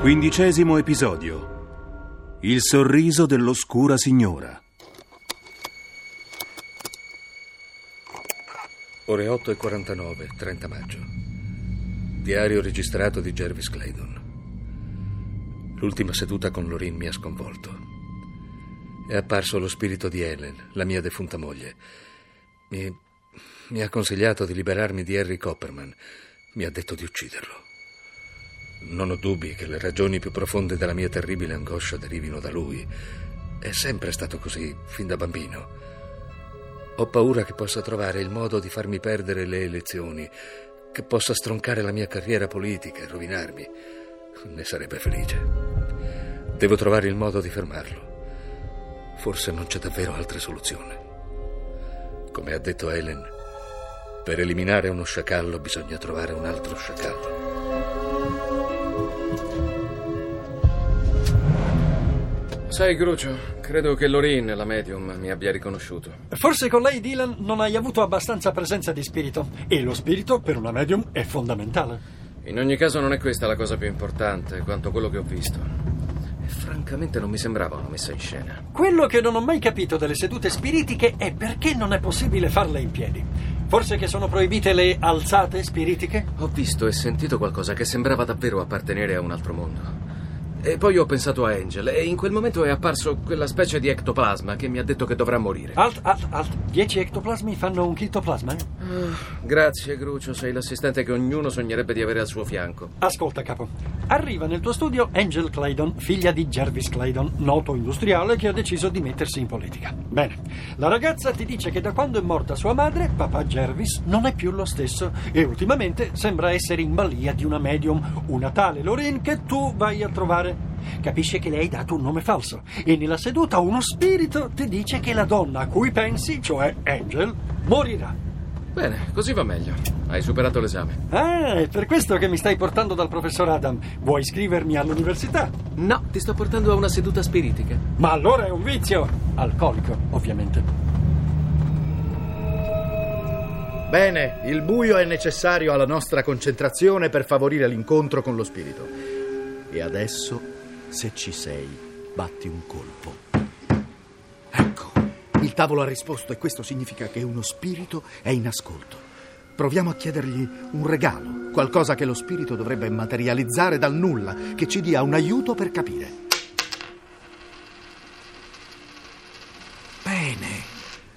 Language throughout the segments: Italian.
Quindicesimo episodio Il sorriso dell'oscura signora Ore 8 e 49, 30 maggio. Diario registrato di Jervis Claydon. L'ultima seduta con Lorin mi ha sconvolto. È apparso lo spirito di Helen, la mia defunta moglie. Mi, mi ha consigliato di liberarmi di Harry Copperman. Mi ha detto di ucciderlo. Non ho dubbi che le ragioni più profonde della mia terribile angoscia derivino da lui. È sempre stato così, fin da bambino. Ho paura che possa trovare il modo di farmi perdere le elezioni, che possa stroncare la mia carriera politica e rovinarmi. Ne sarebbe felice. Devo trovare il modo di fermarlo. Forse non c'è davvero altra soluzione. Come ha detto Helen, per eliminare uno sciacallo bisogna trovare un altro sciacallo. Sai, Grucio, credo che Lorin, la medium, mi abbia riconosciuto. Forse con lei, Dylan, non hai avuto abbastanza presenza di spirito. E lo spirito, per una medium, è fondamentale. In ogni caso non è questa la cosa più importante, quanto quello che ho visto. E francamente non mi sembrava una messa in scena. Quello che non ho mai capito delle sedute spiritiche è perché non è possibile farle in piedi. Forse che sono proibite le alzate spiritiche? Ho visto e sentito qualcosa che sembrava davvero appartenere a un altro mondo. E poi ho pensato a Angel e in quel momento è apparso quella specie di ectoplasma che mi ha detto che dovrà morire. Alt, alt, alt. Dieci ectoplasmi fanno un chitoplasma? Ah, grazie, Grucio. Sei l'assistente che ognuno sognerebbe di avere al suo fianco. Ascolta, capo. Arriva nel tuo studio Angel Claydon, figlia di Jervis Claydon, noto industriale che ha deciso di mettersi in politica. Bene. La ragazza ti dice che da quando è morta sua madre, papà Jervis non è più lo stesso e ultimamente sembra essere in balia di una medium, una tale Lorraine che tu vai a trovare Capisce che le hai dato un nome falso e nella seduta uno spirito ti dice che la donna a cui pensi, cioè Angel, morirà. Bene, così va meglio. Hai superato l'esame. Ah, è per questo che mi stai portando dal professor Adam. Vuoi iscrivermi all'università? No, ti sto portando a una seduta spiritica. Ma allora è un vizio. Alcolico, ovviamente. Bene, il buio è necessario alla nostra concentrazione per favorire l'incontro con lo spirito. E adesso, se ci sei, batti un colpo. Ecco, il tavolo ha risposto e questo significa che uno spirito è in ascolto. Proviamo a chiedergli un regalo, qualcosa che lo spirito dovrebbe materializzare dal nulla, che ci dia un aiuto per capire. Bene,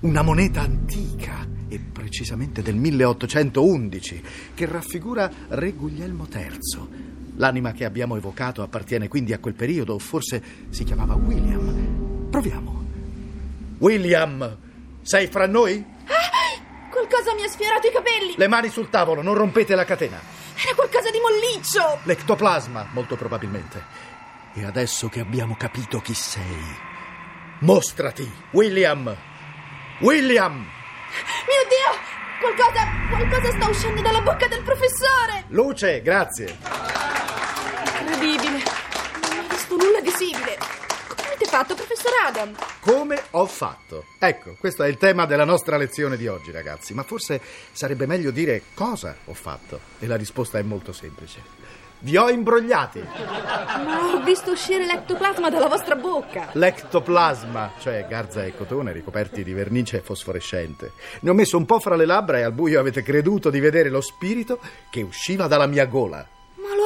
una moneta antica e precisamente del 1811 che raffigura Re Guglielmo III. L'anima che abbiamo evocato appartiene quindi a quel periodo, o forse si chiamava William. Proviamo. William, sei fra noi? Ah, qualcosa mi ha sfiorato i capelli. Le mani sul tavolo, non rompete la catena. Era qualcosa di molliccio. L'ectoplasma, molto probabilmente. E adesso che abbiamo capito chi sei, mostrati, William. William! Mio Dio! Qualcosa, qualcosa sta uscendo dalla bocca del professore! Luce, grazie incredibile! Non ho simile. Come avete fatto, professor Adam? Come ho fatto? Ecco, questo è il tema della nostra lezione di oggi, ragazzi. Ma forse sarebbe meglio dire cosa ho fatto. E la risposta è molto semplice. Vi ho imbrogliati. Ma ho visto uscire l'ectoplasma dalla vostra bocca. L'ectoplasma, cioè garza e cotone ricoperti di vernice fosforescente. Ne ho messo un po' fra le labbra e al buio avete creduto di vedere lo spirito che usciva dalla mia gola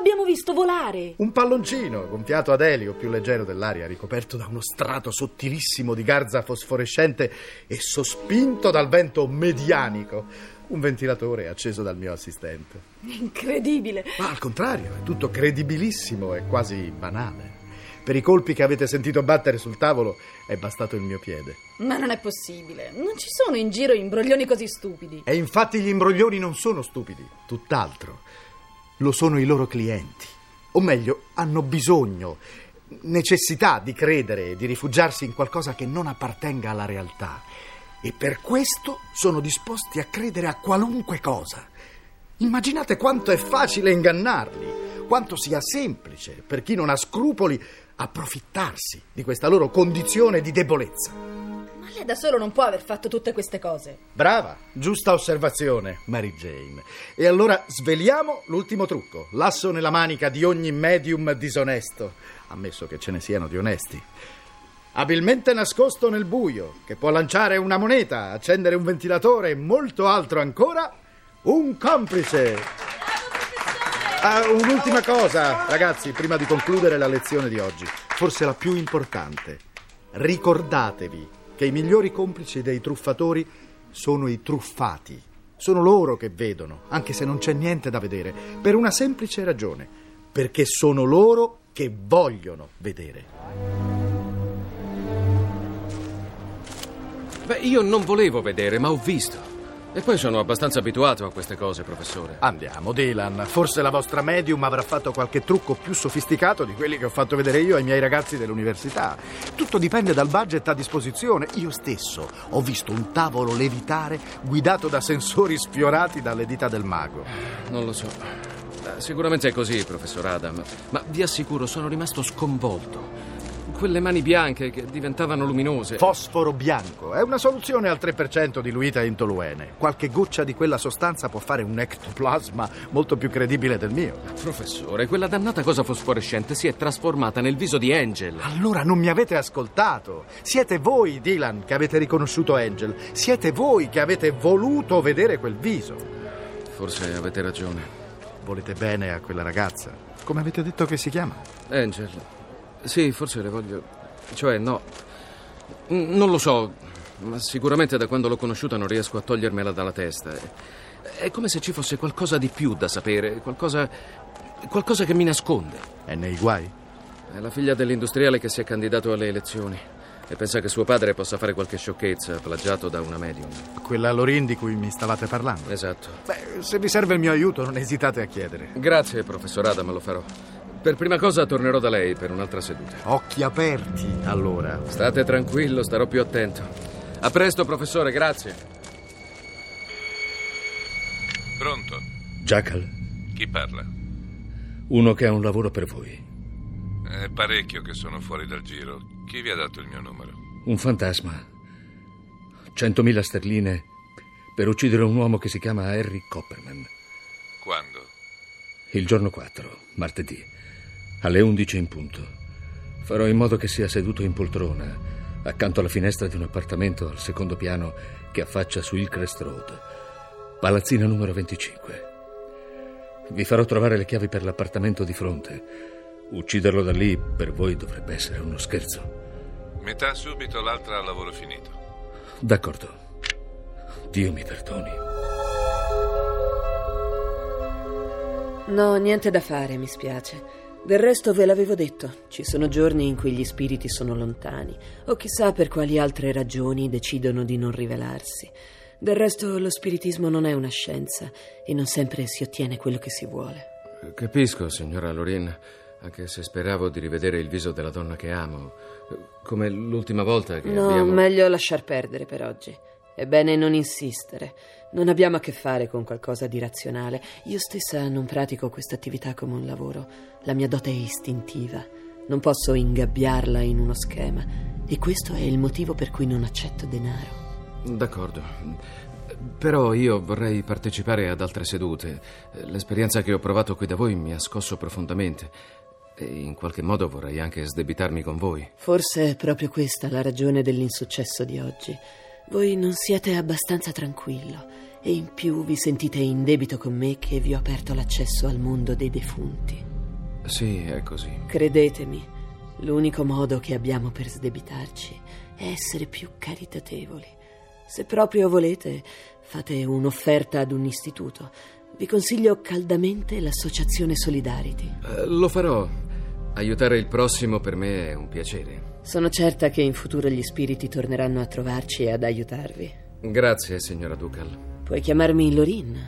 abbiamo visto volare. Un palloncino gonfiato ad elio, più leggero dell'aria, ricoperto da uno strato sottilissimo di garza fosforescente e sospinto dal vento medianico. Un ventilatore acceso dal mio assistente. Incredibile. Ma al contrario, è tutto credibilissimo e quasi banale. Per i colpi che avete sentito battere sul tavolo è bastato il mio piede. Ma non è possibile. Non ci sono in giro imbroglioni così stupidi. E infatti gli imbroglioni non sono stupidi, tutt'altro. Lo sono i loro clienti. O meglio, hanno bisogno, necessità di credere di rifugiarsi in qualcosa che non appartenga alla realtà. E per questo sono disposti a credere a qualunque cosa. Immaginate quanto è facile ingannarli, quanto sia semplice per chi non ha scrupoli approfittarsi di questa loro condizione di debolezza. Ma lei da solo non può aver fatto tutte queste cose. Brava, giusta osservazione, Mary Jane. E allora sveliamo l'ultimo trucco, l'asso nella manica di ogni medium disonesto, ammesso che ce ne siano di onesti. Abilmente nascosto nel buio, che può lanciare una moneta, accendere un ventilatore e molto altro ancora, un complice. Ah, un'ultima cosa, ragazzi, prima di concludere la lezione di oggi, forse la più importante. Ricordatevi che i migliori complici dei truffatori sono i truffati. Sono loro che vedono, anche se non c'è niente da vedere, per una semplice ragione, perché sono loro che vogliono vedere. Beh, io non volevo vedere, ma ho visto. E poi sono abbastanza abituato a queste cose, professore. Andiamo, Dylan. Forse la vostra medium avrà fatto qualche trucco più sofisticato di quelli che ho fatto vedere io ai miei ragazzi dell'università. Tutto dipende dal budget a disposizione. Io stesso ho visto un tavolo levitare guidato da sensori sfiorati dalle dita del mago. Non lo so. Sicuramente è così, professor Adam, ma vi assicuro sono rimasto sconvolto. Quelle mani bianche che diventavano luminose. Fosforo bianco è una soluzione al 3% diluita in toluene. Qualche goccia di quella sostanza può fare un ectoplasma molto più credibile del mio. Professore, quella dannata cosa fosforescente si è trasformata nel viso di Angel. Allora non mi avete ascoltato. Siete voi, Dylan, che avete riconosciuto Angel. Siete voi che avete voluto vedere quel viso. Forse avete ragione. Volete bene a quella ragazza? Come avete detto che si chiama? Angel. Sì, forse le voglio. Cioè, no. Mm, Non lo so, ma sicuramente da quando l'ho conosciuta non riesco a togliermela dalla testa. È come se ci fosse qualcosa di più da sapere, qualcosa. qualcosa che mi nasconde. È nei guai? È la figlia dell'industriale che si è candidato alle elezioni e pensa che suo padre possa fare qualche sciocchezza, plagiato da una medium. Quella Lorin di cui mi stavate parlando? Esatto. Beh, se vi serve il mio aiuto, non esitate a chiedere. Grazie, professor Adam, lo farò. Per prima cosa tornerò da lei per un'altra seduta. Occhi aperti, allora. State tranquillo, starò più attento. A presto, professore, grazie. Pronto? Jackal, Chi parla? uno che ha un lavoro per voi. È parecchio che sono fuori dal giro. Chi vi ha dato il mio numero? Un fantasma. 100.000 sterline per uccidere un uomo che si chiama Harry Copperman. Quando? Il giorno 4, martedì, alle 11 in punto. Farò in modo che sia seduto in poltrona, accanto alla finestra di un appartamento al secondo piano che affaccia su Hillcrest Road, palazzina numero 25. Vi farò trovare le chiavi per l'appartamento di fronte. Ucciderlo da lì per voi dovrebbe essere uno scherzo. Metà subito, l'altra al lavoro finito. D'accordo. Dio mi perdoni. No, niente da fare, mi spiace. Del resto ve l'avevo detto, ci sono giorni in cui gli spiriti sono lontani, o chissà per quali altre ragioni decidono di non rivelarsi. Del resto lo spiritismo non è una scienza e non sempre si ottiene quello che si vuole. Capisco, signora Lorin, anche se speravo di rivedere il viso della donna che amo. Come l'ultima volta che No, abbiamo... meglio lasciar perdere per oggi. È bene non insistere. Non abbiamo a che fare con qualcosa di razionale. Io stessa non pratico questa attività come un lavoro. La mia dote è istintiva. Non posso ingabbiarla in uno schema. E questo è il motivo per cui non accetto denaro. D'accordo. Però io vorrei partecipare ad altre sedute. L'esperienza che ho provato qui da voi mi ha scosso profondamente. E in qualche modo vorrei anche sdebitarmi con voi. Forse è proprio questa la ragione dell'insuccesso di oggi. Voi non siete abbastanza tranquillo e in più vi sentite in debito con me che vi ho aperto l'accesso al mondo dei defunti. Sì, è così. Credetemi, l'unico modo che abbiamo per sdebitarci è essere più caritatevoli. Se proprio volete, fate un'offerta ad un istituto. Vi consiglio caldamente l'associazione Solidarity. Eh, lo farò. Aiutare il prossimo per me è un piacere. Sono certa che in futuro gli spiriti torneranno a trovarci e ad aiutarvi. Grazie, signora Ducal. Puoi chiamarmi Lorin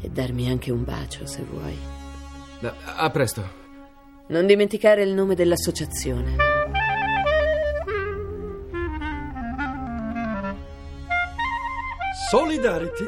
e darmi anche un bacio se vuoi. A, a presto. Non dimenticare il nome dell'associazione. Solidarity.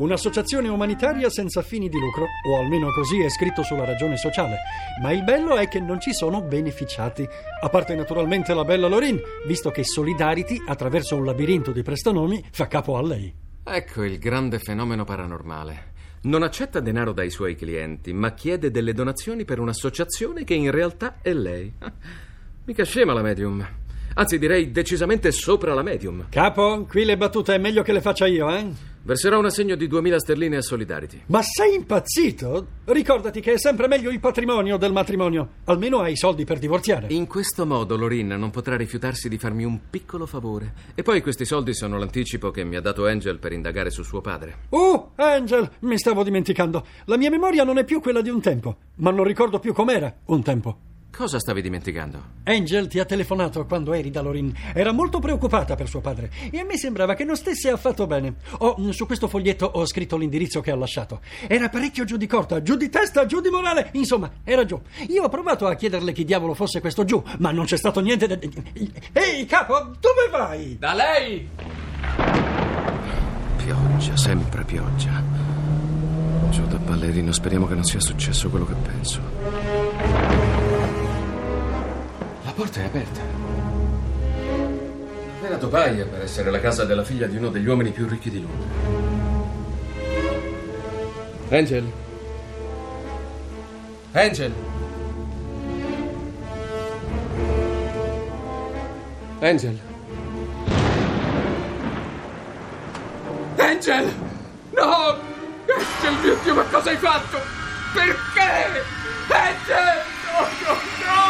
Un'associazione umanitaria senza fini di lucro, o almeno così è scritto sulla ragione sociale. Ma il bello è che non ci sono beneficiati, a parte naturalmente la bella Lorin, visto che Solidarity, attraverso un labirinto di prestanomi, fa capo a lei. Ecco il grande fenomeno paranormale. Non accetta denaro dai suoi clienti, ma chiede delle donazioni per un'associazione che in realtà è lei. Mica scema la medium. Anzi, direi decisamente sopra la medium. Capo, qui le battute è meglio che le faccia io, eh? Verserò un assegno di 2000 sterline a Solidarity. Ma sei impazzito? Ricordati che è sempre meglio il patrimonio del matrimonio. Almeno hai i soldi per divorziare. In questo modo Lorin non potrà rifiutarsi di farmi un piccolo favore. E poi questi soldi sono l'anticipo che mi ha dato Angel per indagare su suo padre. Oh, Angel, mi stavo dimenticando. La mia memoria non è più quella di un tempo, ma non ricordo più com'era un tempo. Cosa stavi dimenticando? Angel ti ha telefonato quando eri da Lorin. Era molto preoccupata per suo padre e a me sembrava che non stesse affatto bene. Oh, su questo foglietto ho scritto l'indirizzo che ha lasciato. Era parecchio giù di corta, giù di testa, giù di morale. Insomma, era giù. Io ho provato a chiederle chi diavolo fosse questo giù, ma non c'è stato niente da. Ehi, capo, dove vai? Da lei! Pioggia, sempre pioggia. Giù da ballerino, speriamo che non sia successo quello che penso. La porta è aperta. Una vera topaia per essere la casa della figlia di uno degli uomini più ricchi di Londra. Angel? Angel? Angel? Angel! No! Angel, mio Dio, ma cosa hai fatto? Perché? Angel! No, no, no!